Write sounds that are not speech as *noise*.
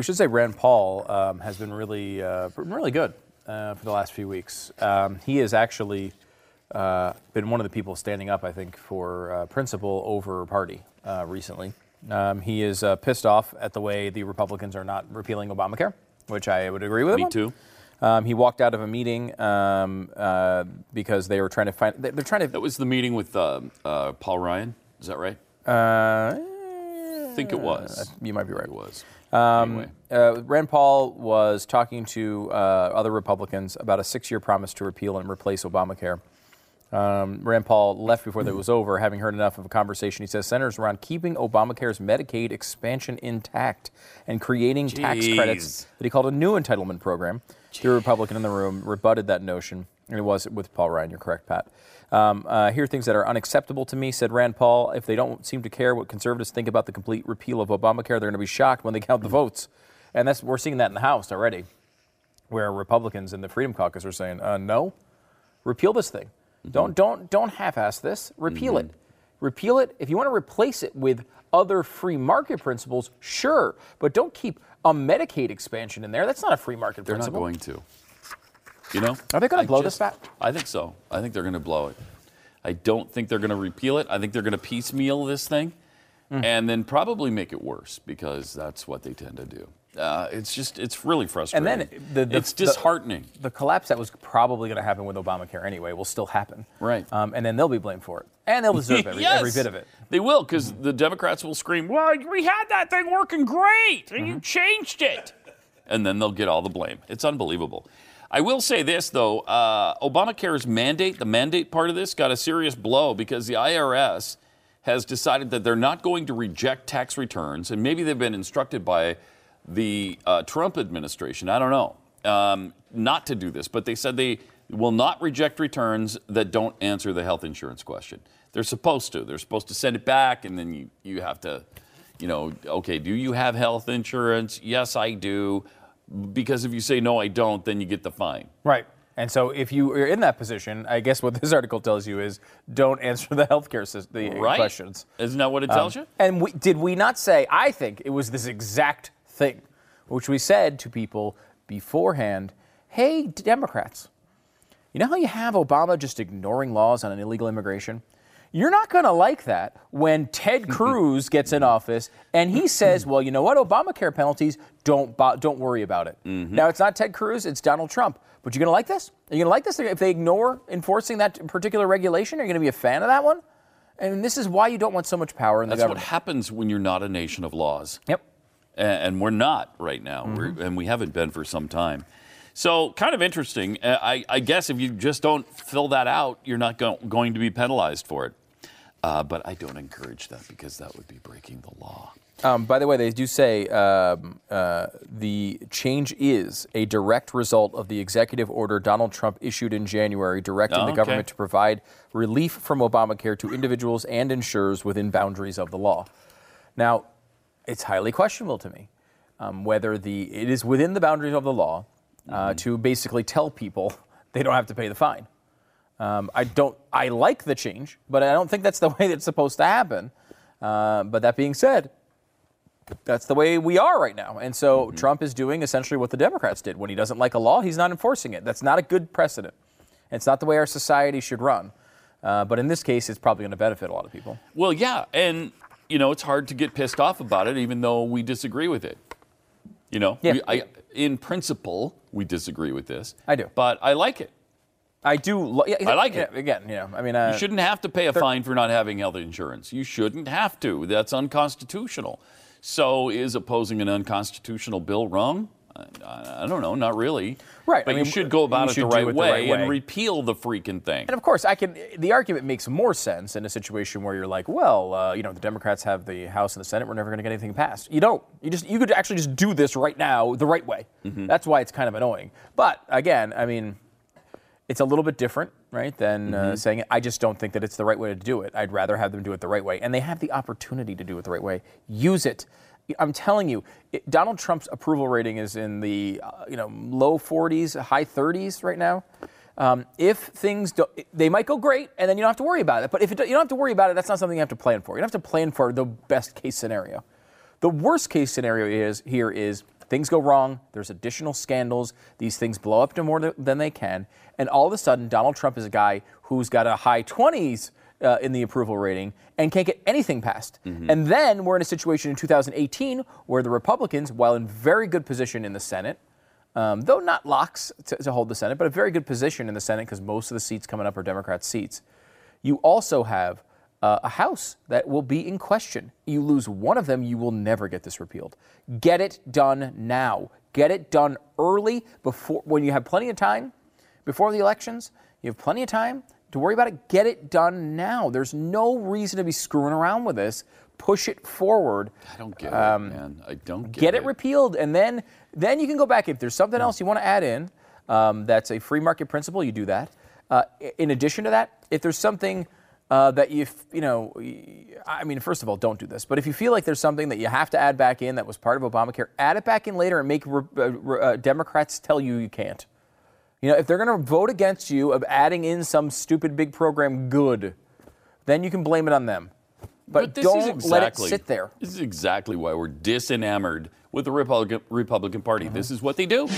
We should say Rand Paul um, has been really, uh, really good uh, for the last few weeks. Um, he has actually uh, been one of the people standing up, I think, for uh, principle over party uh, recently. Um, he is uh, pissed off at the way the Republicans are not repealing Obamacare, which I would agree with him. Me on. too. Um, he walked out of a meeting um, uh, because they were trying to find. They're trying to. That was the meeting with uh, uh, Paul Ryan. Is that right? Uh, I think it was. you might be right. It was. Um, Anyway. uh, Rand Paul was talking to uh, other Republicans about a six-year promise to repeal and replace Obamacare. Um, Rand Paul left before that was *laughs* over, having heard enough of a conversation. He says centers around keeping Obamacare's Medicaid expansion intact and creating tax credits that he called a new entitlement program. The Republican in the room rebutted that notion, it was with Paul Ryan. You're correct, Pat. Um, uh, here are things that are unacceptable to me, said Rand Paul. If they don't seem to care what conservatives think about the complete repeal of Obamacare, they're going to be shocked when they count the votes. And that's we're seeing that in the House already, where Republicans in the Freedom Caucus are saying, uh, "No, repeal this thing. Don't don't don't half-ass this. Repeal it. Repeal it. If you want to replace it with other free market principles, sure, but don't keep a Medicaid expansion in there. That's not a free market They're principle. not going to. You know? Are they gonna I blow this back? I think so. I think they're going to blow it. I don't think they're going to repeal it. I think they're going to piecemeal this thing Hmm. and then probably make it worse because that's what they tend to do. Uh, it's just, it's really frustrating. And then the, the it's disheartening. The, collapse that was probably going to happen with Obamacare anyway will still happen. Right. Um, and then they'll be blamed for it, and they'll deserve every, *laughs* Yes, every bit of it. They will, because the Democrats will scream, "Well, we had that thing working great, and Mm-hmm. you changed it," and then they'll get all the blame. It's unbelievable. I will say this though: uh, Obamacare's mandate, the mandate part of this, got a serious blow because the IRS has decided that they're not going to reject tax returns, and maybe they've been instructed by the uh, Trump administration. I don't know, um, not to do this, but they said they will not reject returns that don't answer the health insurance question. They're supposed to. They're supposed to send it back, and then you, you have to, you know, okay, do you have health insurance? Yes, I do. Because if you say no, I don't, then you get the fine. Right. And so if you are in that position, I guess what *laughs* this article tells you is don't answer the healthcare system, the Right? questions. Isn't that what it um, tells you? And we, did we not say? I think it was this exact thing, which we said to people beforehand. Hey, Democrats, you know how you have Obama just ignoring laws on an illegal immigration? You're not going to like that when Ted Cruz gets in office and he says, "Well, you know what? Obamacare penalties don't bo- don't worry about it." Now it's not Ted Cruz; it's Donald Trump. But you're going to like this? Are you going to like this if they ignore enforcing that particular regulation? Are you going to be a fan of that one? And this is why you don't want so much power in the government. That's what happens when you're not a nation of laws. Yep. And we're not right now, Mm-hmm. we're, and we haven't been for some time. So, kind of interesting. Uh, I, I guess if you just don't fill that out, you're not go- going to be penalized for it. Uh, but I don't encourage that because that would be breaking the law. Um, by the way, they do say um, uh, the change is a direct result of the executive order Donald Trump issued in January directing Oh, the okay. government to provide relief from Obamacare to individuals and insurers within boundaries of the law. Now, it's highly questionable to me um, whether the it is within the boundaries of the law uh, to basically tell people *laughs* they don't have to pay the fine. Um, I don't. I like the change, but I don't think that's the *laughs* way that's supposed to happen. Uh, but that being said, that's the way we are right now. And so Mm-hmm. Trump is doing essentially what the Democrats did. When he doesn't like a law, he's not enforcing it. That's not a good precedent. It's not the way our society should run. Uh, but in this case, it's probably going to benefit a lot of people. Well, yeah, and you know it's hard to get pissed off about it, even though we disagree with it. You know, Yeah. we, I, in principle, we disagree with this. I do. but I like it. I do. Lo- yeah, I like yeah, it. Again, you know, I mean, uh, You shouldn't have to pay a fine for not having health insurance. You shouldn't have to. That's unconstitutional. So, is opposing an unconstitutional bill wrong? I, I, don't know, not really. Right, But I you mean, should go about it the right, it the way right way. and repeal the freaking thing. And of course, I can. The argument makes more sense in a situation where you're like, well, uh, you know, the Democrats have the House and the Senate. We're never going to get anything passed. You don't. You just. You could actually just do this right now the right way. Mm-hmm. That's why it's kind of annoying. But again, I mean, it's a little bit different, right, than Mm-hmm. uh, saying it. I just don't think that it's the right way to do it. I'd rather have them do it the right way, and they have the opportunity to do it the right way. Use it. I'm telling you, it, Donald Trump's approval rating is in the uh, you know low 40s, high 30s right now. Um, if things do, they might go great, and then you don't have to worry about it. But if it, you don't have to worry about it, that's not something you have to plan for. You don't have to plan for the best case scenario. The worst case scenario is here is things go wrong. There's additional scandals. These things blow up to more th- than they can, and all of a sudden, Donald Trump is a guy who's got a high 20s uh, in the approval rating and can't get anything passed. And then we're in a situation in 2018 where the Republicans, while in very good position in the Senate, um, though not locks to, to hold the Senate, but a very good position in the Senate because most of the seats coming up are Democrat seats. You also have uh, a House that will be in question. You lose one of them, you will never get this repealed. Get it done now. Get it done early before when you have plenty of time before the elections. You have plenty of time to worry about it. Get it done now. There's no reason to be screwing around with this. Push it forward I don't get it, man. I don't get, it. get it repealed, and then then you can go back if there's something else you want to add in. Um, that's a free market principle. You do that. Uh, in addition to that, if there's something uh, that you f- you know, I mean, first of all, don't do this. But if you feel like there's something that you have to add back in that was part of Obamacare, add it back in later and make re- uh, re- uh, Democrats tell you you can't. You know, if they're going to vote against you of adding in some stupid big program, good, then you can blame it on them. But, this don't exactly, let it sit there. This is exactly why we're disenamored with the Republican Republican Party. Uh-huh. This is what they do.